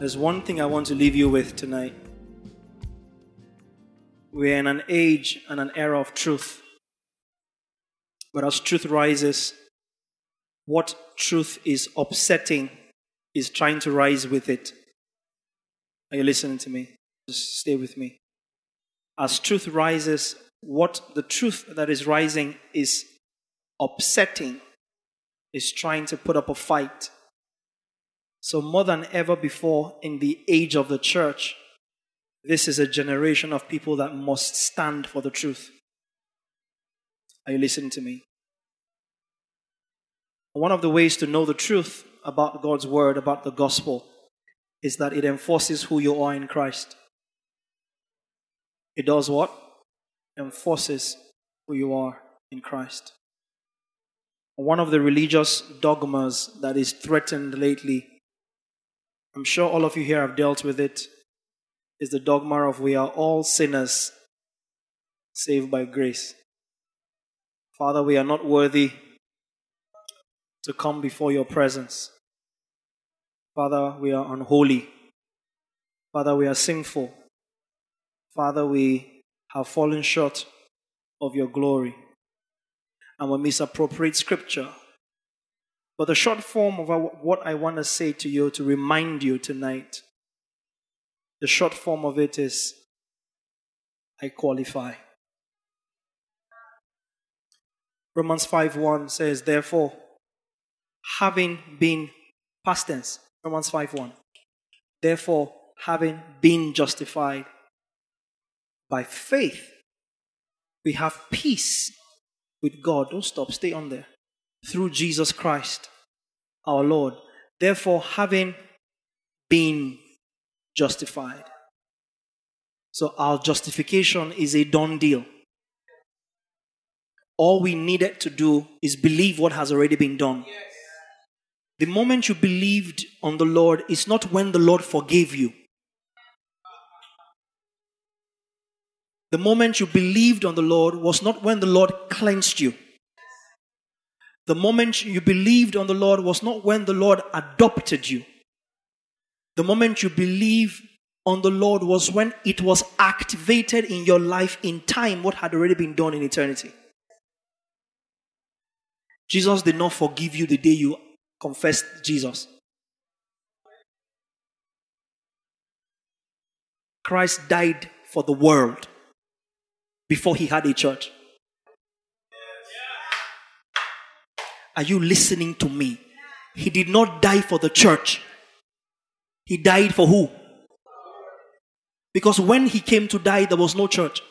There's one thing I want to leave you with tonight. We're in an age and an era of truth. But as truth rises, what truth is upsetting is trying to rise with it. Are you listening to me? Just stay with me. As truth rises, what the truth that is rising is upsetting, is trying to put up a fight. So, more than ever before in the age of the church, this is a generation of people that must stand for the truth. Are you listening to me? One of the ways to know the truth about God's word, about the gospel, is that it enforces who you are in Christ. It does what? Enforces who you are in Christ. One of the religious dogmas that is threatened lately, I'm sure all of you here have dealt with it, is the dogma of we are all sinners saved by grace. Father, we are not worthy to come before your presence. Father, we are unholy. Father, we are sinful. Father, we have fallen short of your glory. And we misappropriate scripture. But the short form of what I want to say to you to remind you tonight the short form of it is I qualify. Romans 5 1 says, Therefore, having been past tense, Romans 5 1. Therefore, having been justified by faith, we have peace with God. Don't stop, stay on there. Through Jesus Christ, our Lord. Therefore, having been justified. So our justification is a done deal. All we needed to do is believe what has already been done. The moment you believed on the Lord is not when the Lord forgave you. The moment you believed on the Lord was not when the Lord cleansed you. The moment you believed on the Lord was not when the Lord adopted you. The moment you believe on the Lord was when it was activated in your life in time, what had already been done in eternity. Jesus did not forgive you the day you confessed Jesus. Christ died for the world before he had a church. Are you listening to me? He did not die for the church. He died for who? Because when he came to die, there was no church.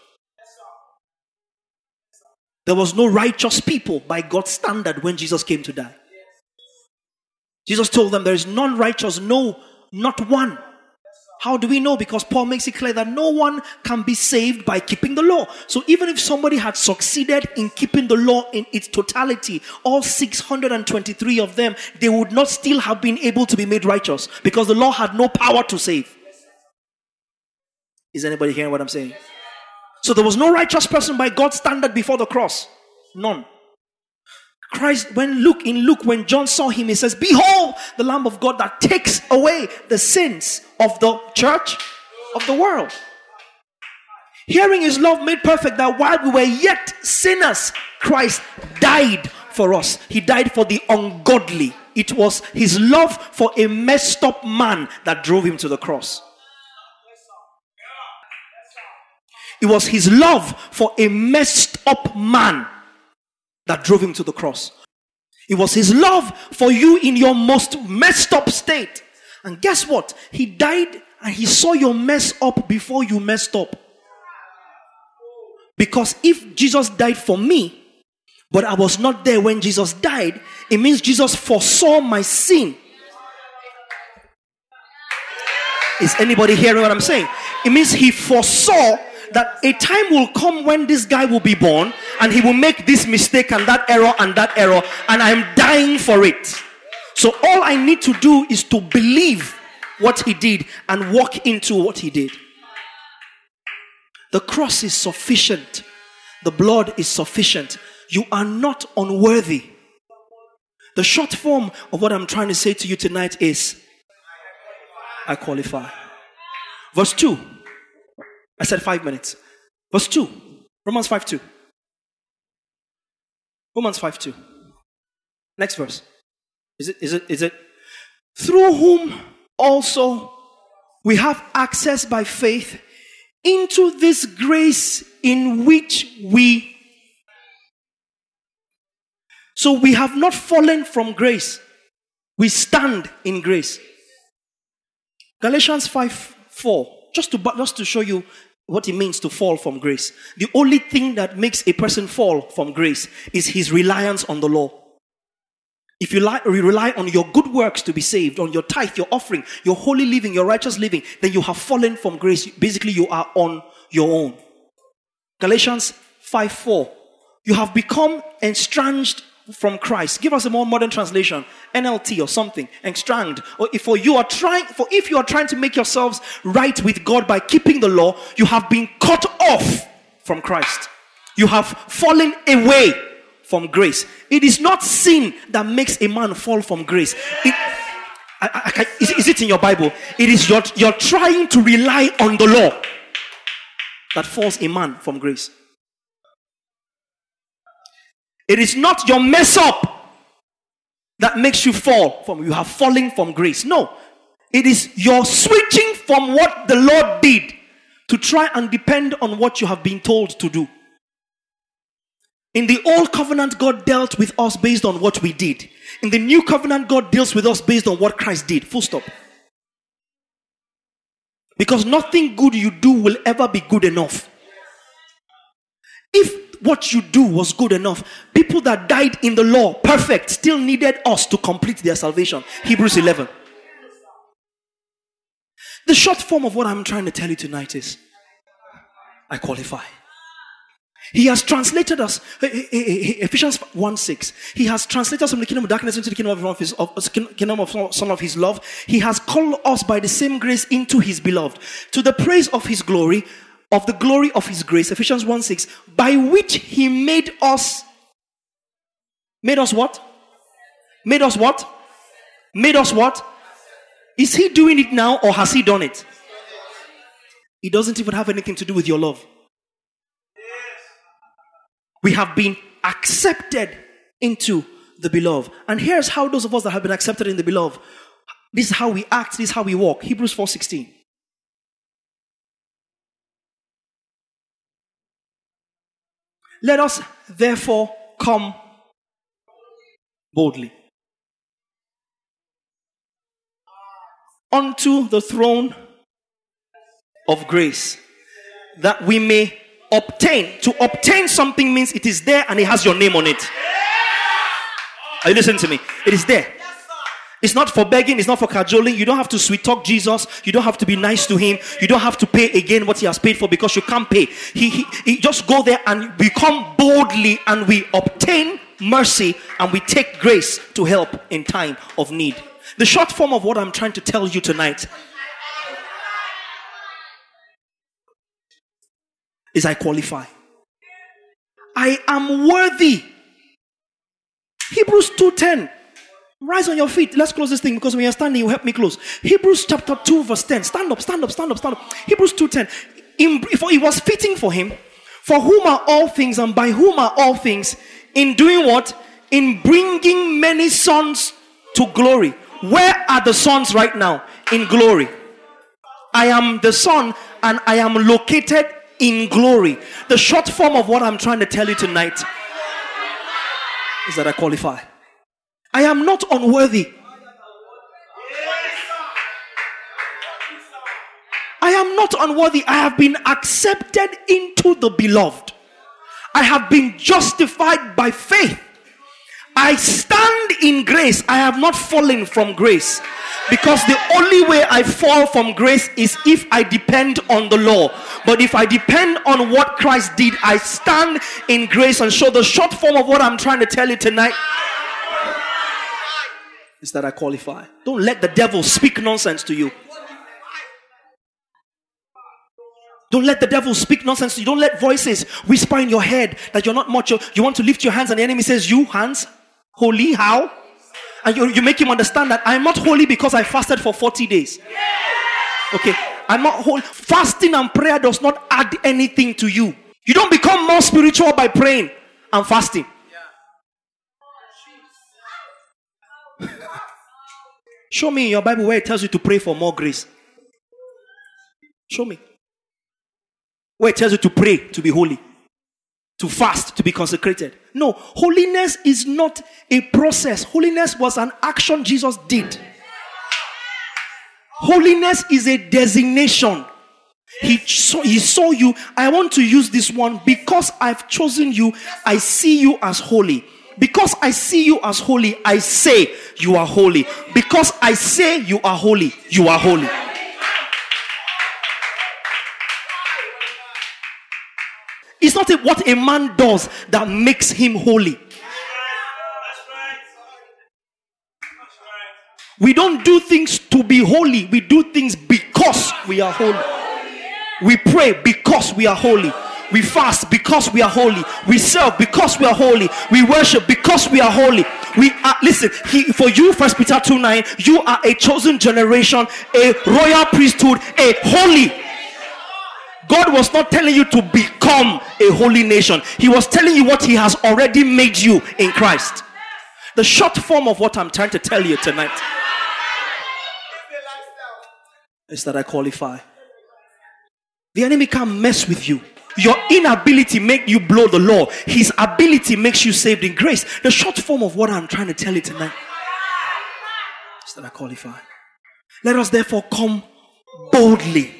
There was no righteous people by God's standard when Jesus came to die. Jesus told them there is none righteous, no, not one. How do we know? Because Paul makes it clear that no one can be saved by keeping the law. So even if somebody had succeeded in keeping the law in its totality, all 623 of them, they would not still have been able to be made righteous because the law had no power to save. Is anybody hearing what I'm saying? So there was no righteous person by God's standard before the cross. None. Christ, when Luke, in Luke, when John saw him, he says, Behold, the Lamb of God that takes away the sins of the church, of the world. Hearing his love made perfect that while we were yet sinners, Christ died for us. He died for the ungodly. It was his love for a messed up man that drove him to the cross. It was his love for a messed up man that drove him to the cross. It was his love for you in your most messed up state. And guess what? He died and he saw your mess up before you messed up. Because if Jesus died for me, but I was not there when Jesus died, it means Jesus foresaw my sin. Is anybody hearing what I'm saying? It means he foresaw that a time will come when this guy will be born and he will make this mistake and that error and that error, and I'm dying for it. So all I need to do is to believe what he did and walk into what he did. The cross is sufficient, the blood is sufficient. You are not unworthy. The short form of what I'm trying to say to you tonight is I qualify. Verse 2. I said five minutes. Verse 2. Romans 5 2. Romans 5 2. Next verse. Is it, is it, is it? Through whom also we have access by faith into this grace in which we. So we have not fallen from grace, we stand in grace. Galatians 5 4, just to, just to show you what it means to fall from grace. The only thing that makes a person fall from grace is his reliance on the law. If you rely on your good works to be saved, on your tithe, your offering, your holy living, your righteous living, then you have fallen from grace. Basically, you are on your own. Galatians 5 4. You have become estranged from Christ. Give us a more modern translation, NLT or something, estranged. Or if you are trying, for if you are trying to make yourselves right with God by keeping the law, you have been cut off from Christ. You have fallen away from grace. It is not sin that makes a man fall from grace. It, I, I, I, is, is it in your Bible? It is your, you're trying to rely on the law that falls a man from grace. It is not your mess up that makes you fall from you have fallen from grace. No. It is your switching from what the Lord did to try and depend on what you have been told to do. In the old covenant, God dealt with us based on what we did. In the new covenant, God deals with us based on what Christ did. Full stop. Because nothing good you do will ever be good enough. If what you do was good enough. People that died in the law, perfect, still needed us to complete their salvation. Hebrews 11. The short form of what I'm trying to tell you tonight is I qualify. He has translated us, eh, eh, eh, Ephesians 1 6. He has translated us from the kingdom of darkness into the kingdom of his of, kingdom of son of his love. He has called us by the same grace into his beloved, to the praise of his glory, of the glory of his grace, Ephesians 1 6, by which he made us. Made us what? Made us what? Made us what? Is he doing it now or has he done it? It doesn't even have anything to do with your love. We have been accepted into the beloved. And here's how those of us that have been accepted in the beloved, this is how we act, this is how we walk. Hebrews 4:16. Let us therefore come boldly unto the throne of grace that we may obtain. To obtain something means it is there and it has your name on it. Are you listening to me? It is there. It's not for begging, it's not for cajoling. You don't have to sweet talk Jesus. You don't have to be nice to him. You don't have to pay again what he has paid for because you can't pay. He, he, he just go there and we come boldly and we obtain mercy and we take grace to help in time of need. The short form of what I'm trying to tell you tonight is I qualify. I am worthy. Hebrews 2:10 Rise on your feet. Let's close this thing because when you're standing, you help me close. Hebrews chapter 2, verse 10. Stand up, stand up, stand up, stand up. Hebrews 2 10. In, for it was fitting for him, for whom are all things and by whom are all things, in doing what? In bringing many sons to glory. Where are the sons right now? In glory. I am the son and I am located in glory. The short form of what I'm trying to tell you tonight is that I qualify. I am not unworthy. I am not unworthy. I have been accepted into the beloved. I have been justified by faith. I stand in grace. I have not fallen from grace. Because the only way I fall from grace is if I depend on the law. But if I depend on what Christ did, I stand in grace. And so, the short form of what I'm trying to tell you tonight is that I qualify. Don't let the devil speak nonsense to you. Don't let the devil speak nonsense. To you don't let voices whisper in your head that you're not much. You want to lift your hands, and the enemy says, You hands, holy, how? And you, you make him understand that I'm not holy because I fasted for 40 days. Okay, I'm not holy. Fasting and prayer does not add anything to you. You don't become more spiritual by praying and fasting. Show me in your Bible where it tells you to pray for more grace. Show me. Where it tells you to pray to be holy, to fast, to be consecrated. No, holiness is not a process. Holiness was an action Jesus did. Holiness is a designation. He he saw you. I want to use this one because I've chosen you. I see you as holy. Because I see you as holy, I say you are holy. Because I say you are holy, you are holy. It's not what a man does that makes him holy. We don't do things to be holy, we do things because we are holy. We pray because we are holy. We fast because we are holy. We serve because we are holy. We worship because we are holy. We are listen, he, for you, first Peter 2 9, you are a chosen generation, a royal priesthood, a holy God was not telling you to become a holy nation, He was telling you what He has already made you in Christ. The short form of what I'm trying to tell you tonight is that I qualify. The enemy can't mess with you. Your inability make you blow the law. His ability makes you saved in grace. The short form of what I'm trying to tell you tonight is that I qualify. Let us therefore come boldly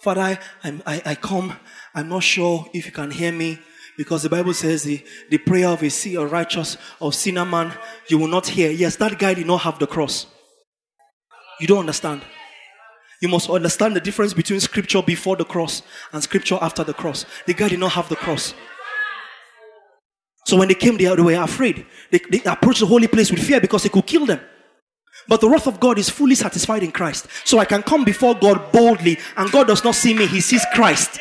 Father, I, I, I come. I'm not sure if you can hear me because the Bible says the, the prayer of a sea righteous or sinner man you will not hear. Yes, that guy did not have the cross. You don't understand. You must understand the difference between scripture before the cross and scripture after the cross. The guy did not have the cross. So when they came there, they were afraid. They, they approached the holy place with fear because they could kill them. But the wrath of God is fully satisfied in Christ. So I can come before God boldly, and God does not see me, He sees Christ.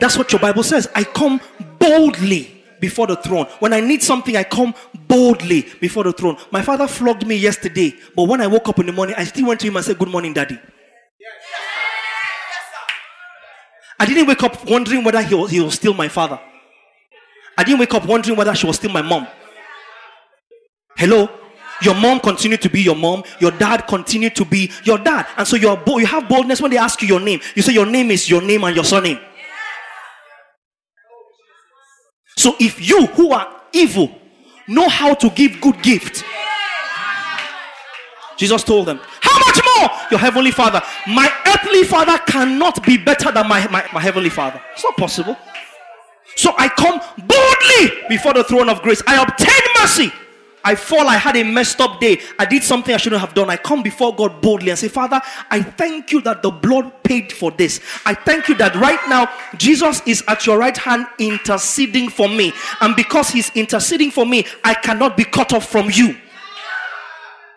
That's what your Bible says. I come boldly before the throne. When I need something, I come boldly before the throne. My father flogged me yesterday, but when I woke up in the morning, I still went to him and said, Good morning, daddy. I didn't wake up wondering whether he was, he was still my father. I didn't wake up wondering whether she was still my mom. Hello? Your mom continued to be your mom. Your dad continued to be your dad. And so you're bo- you have boldness when they ask you your name. You say your name is your name and your surname. So if you who are evil know how to give good gift, Jesus told them, How much more your heavenly father? My earthly father cannot be better than my, my, my heavenly father. It's not possible. So I come boldly before the throne of grace. I obtain mercy I fall, I had a messed up day, I did something I shouldn't have done. I come before God boldly and say, Father, I thank you that the blood paid for this. I thank you that right now Jesus is at your right hand interceding for me. And because he's interceding for me, I cannot be cut off from you.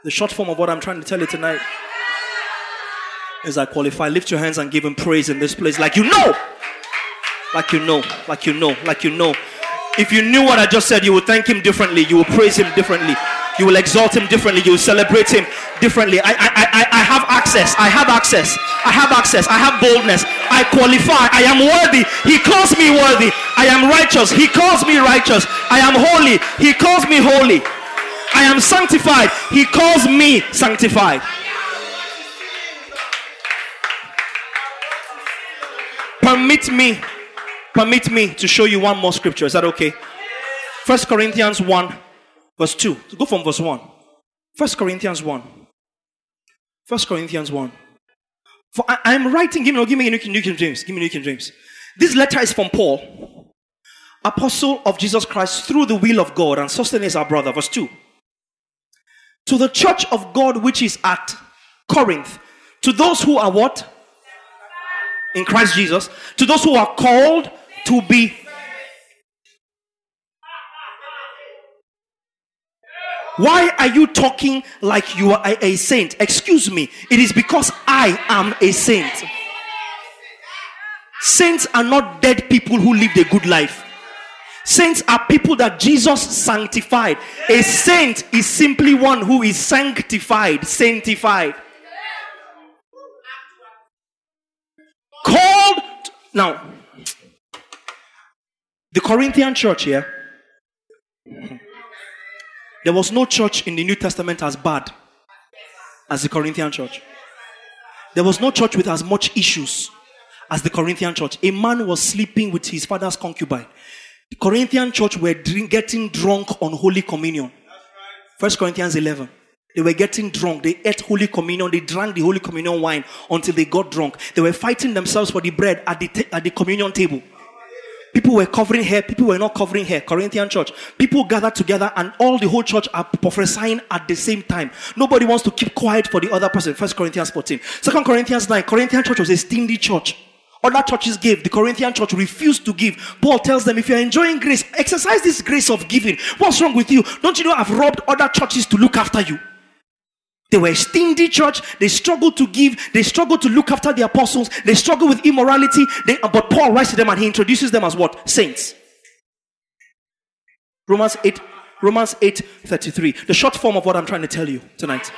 The short form of what I'm trying to tell you tonight is I qualify. Lift your hands and give him praise in this place like you know. Like you know, like you know, like you know. If you knew what I just said, you would thank him differently. You will praise him differently. You will exalt him differently. You will celebrate him differently. I, I, I, I have access. I have access. I have access. I have boldness. I qualify. I am worthy. He calls me worthy. I am righteous. He calls me righteous. I am holy. He calls me holy. I am sanctified. He calls me sanctified. Permit me Permit me to show you one more scripture. Is that okay? First Corinthians 1, verse 2. go from verse 1. First Corinthians 1. First Corinthians 1. For I, am writing, give me, give me New King James. Give me New King James. This letter is from Paul. apostle of Jesus Christ through the will of God, and Sosthenes our brother. Verse 2. To the church of God which is at Corinth, to those who are what? In Christ Jesus, to those who are called to be. Why are you talking like you are a saint? Excuse me. It is because I am a saint. Saints are not dead people who lived a good life. Saints are people that Jesus sanctified. A saint is simply one who is sanctified, sanctified. Called now, the Corinthian church here, there was no church in the New Testament as bad as the Corinthian church. There was no church with as much issues as the Corinthian church. A man was sleeping with his father's concubine. The Corinthian church were drink, getting drunk on Holy Communion. First Corinthians 11. They were getting drunk. They ate Holy Communion. They drank the Holy Communion wine until they got drunk. They were fighting themselves for the bread at the, at the communion table. People were covering hair. People were not covering hair. Corinthian church. People gathered together and all the whole church are prophesying at the same time. Nobody wants to keep quiet for the other person. First Corinthians 14. Second Corinthians 9. Corinthian church was a stingy church. Other churches gave. The Corinthian church refused to give. Paul tells them, if you're enjoying grace, exercise this grace of giving. What's wrong with you? Don't you know I've robbed other churches to look after you? They were a stingy church. They struggled to give. They struggled to look after the apostles. They struggled with immorality. They, uh, but Paul writes to them and he introduces them as what? Saints. Romans 8, Romans 8 33. The short form of what I'm trying to tell you tonight.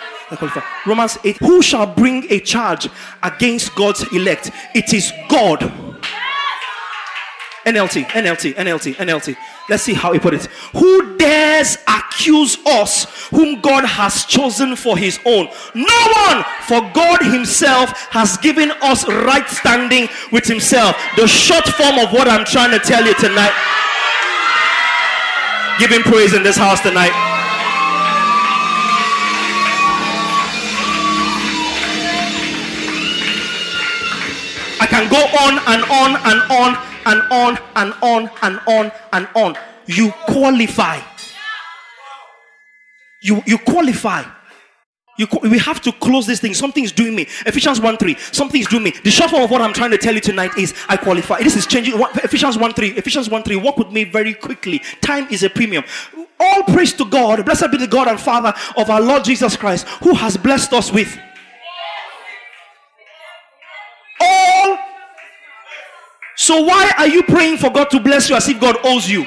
Romans 8. Who shall bring a charge against God's elect? It is God. NLT, NLT, NLT, NLT. Let's see how he put it. Who dares accuse us whom God has chosen for his own? No one, for God himself has given us right standing with himself. The short form of what I'm trying to tell you tonight. Give him praise in this house tonight. I can go on and on and on and on and on and on and on. You qualify. You, you qualify. You, we have to close this thing. Something is doing me. Ephesians 1 3. Something is doing me. The short form of what I'm trying to tell you tonight is I qualify. This is changing. Ephesians 1 3. Ephesians 1 3. Walk with me very quickly. Time is a premium. All praise to God. Blessed be the God and Father of our Lord Jesus Christ, who has blessed us with So, why are you praying for God to bless you as if God owes you?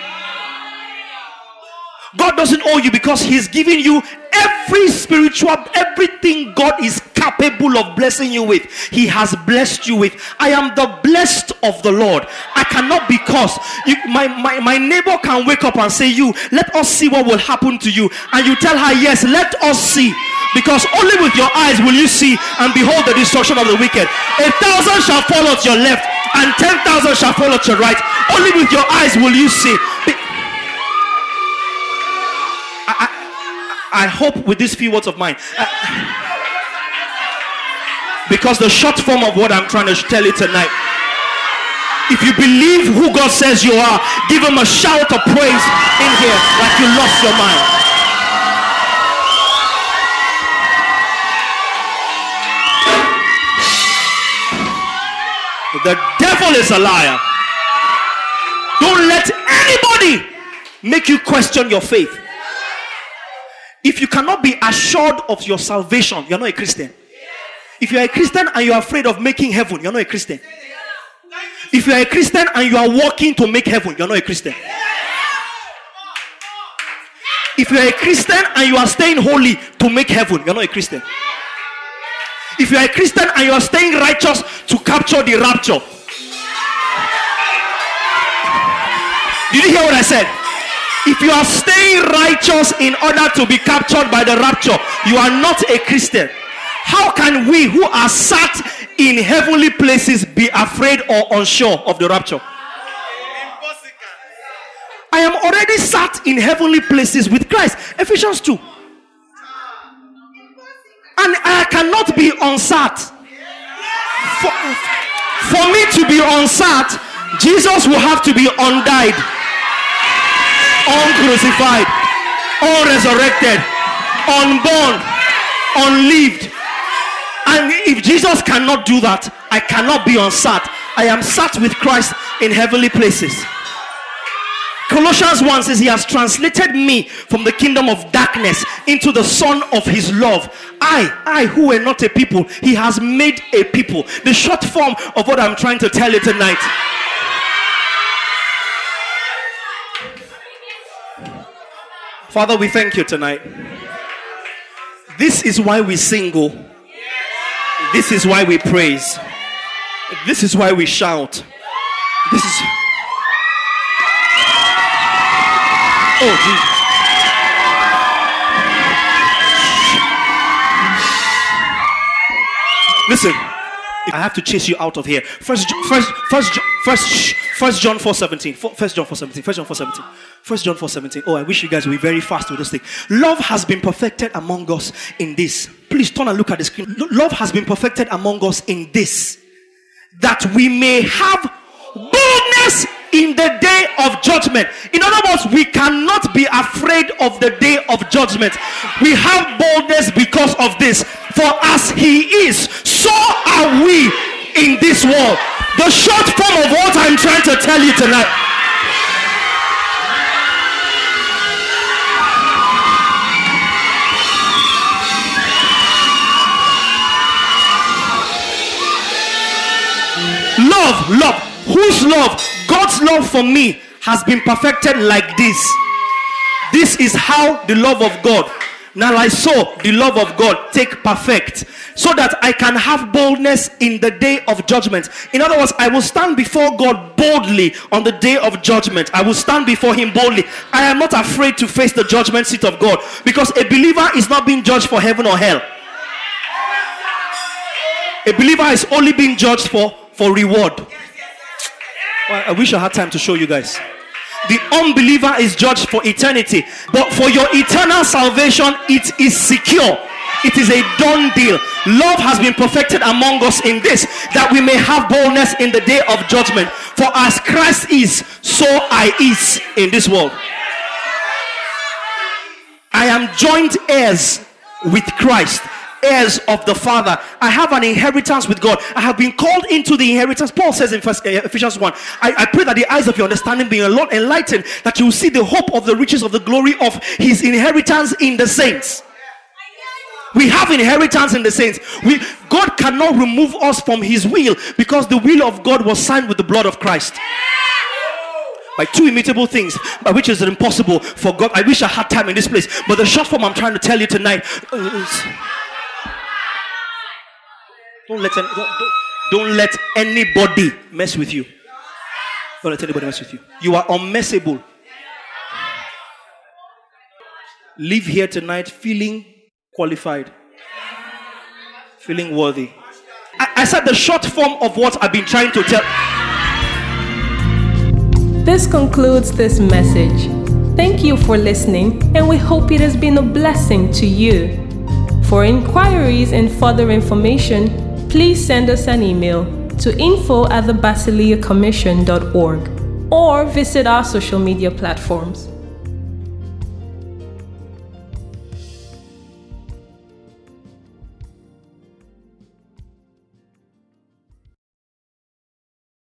God doesn't owe you because He's giving you every spiritual, everything God is capable of blessing you with. He has blessed you with. I am the blessed of the Lord. I cannot because you, my, my, my neighbor can wake up and say, You, let us see what will happen to you. And you tell her, Yes, let us see. Because only with your eyes will you see and behold the destruction of the wicked. A thousand shall fall at your left, and ten thousand shall fall at your right. Only with your eyes will you see. I hope with these few words of mine. Uh, because the short form of what I'm trying to tell you tonight. If you believe who God says you are, give him a shout of praise in here like you lost your mind. The devil is a liar. Don't let anybody make you question your faith. If you cannot be assured of your salvation, you're not a Christian. If you're a Christian and you're afraid of making heaven, you're not a Christian. If you're a Christian and you are working to make heaven, you're not a Christian. If you're a Christian and you are staying holy to make heaven, you're not a Christian. If you're a Christian and you are staying righteous to capture the rapture, did you hear what I said? If you are staying righteous in order to be captured by the rapture, you are not a Christian. How can we who are sat in heavenly places be afraid or unsure of the rapture? I am already sat in heavenly places with Christ. Ephesians 2. And I cannot be unsat. For, for me to be unsat, Jesus will have to be undied. uncrucified, unresurrected, unborn, unlived. And if Jesus cannot do that, I cannot be unsat. I am sat with Christ in heavenly places. Colossians 1 says, He has translated me from the kingdom of darkness into the son of His love. I, I who were not a people, He has made a people. The short form of what I'm trying to tell you tonight. Father, we thank you tonight. This is why we single. This is why we praise. This is why we shout. This is. Oh, Jesus. Listen, I have to chase you out of here. First, first, first, first, first John 4 17. First John 4 17. First John 4 17. First John 4 17. Oh, I wish you guys would be very fast with this thing. Love has been perfected among us in this. Please turn and look at the screen. Love has been perfected among us in this. That we may have boldness in the day of judgment. In other words, we cannot be afraid of the day of judgment. We have boldness because of this. For as he is, so are we in this world. The short form of what I'm trying to tell you tonight. Love, love. Whose love? Love for me has been perfected like this. This is how the love of God. Now I saw the love of God take perfect so that I can have boldness in the day of judgment. In other words, I will stand before God boldly on the day of judgment. I will stand before Him boldly. I am not afraid to face the judgment seat of God because a believer is not being judged for heaven or hell. A believer is only being judged for, for reward. Well, I wish I had time to show you guys. The unbeliever is judged for eternity, but for your eternal salvation, it is secure. It is a done deal. Love has been perfected among us in this, that we may have boldness in the day of judgment. For as Christ is, so I is in this world. I am joint heirs with Christ heirs of the Father. I have an inheritance with God. I have been called into the inheritance. Paul says in First uh, Ephesians 1 I, I pray that the eyes of your understanding be a lot enlightened, that you will see the hope of the riches of the glory of his inheritance in the saints. We have inheritance in the saints. We, God cannot remove us from his will because the will of God was signed with the blood of Christ by two immutable things by which is impossible for God. I wish I had time in this place, but the short form I'm trying to tell you tonight is don't let, any, don't, don't, don't let anybody mess with you. Don't let anybody mess with you. You are unmessable. Leave here tonight feeling qualified, feeling worthy. I, I said the short form of what I've been trying to tell. This concludes this message. Thank you for listening, and we hope it has been a blessing to you. For inquiries and further information, please send us an email to info at the or visit our social media platforms.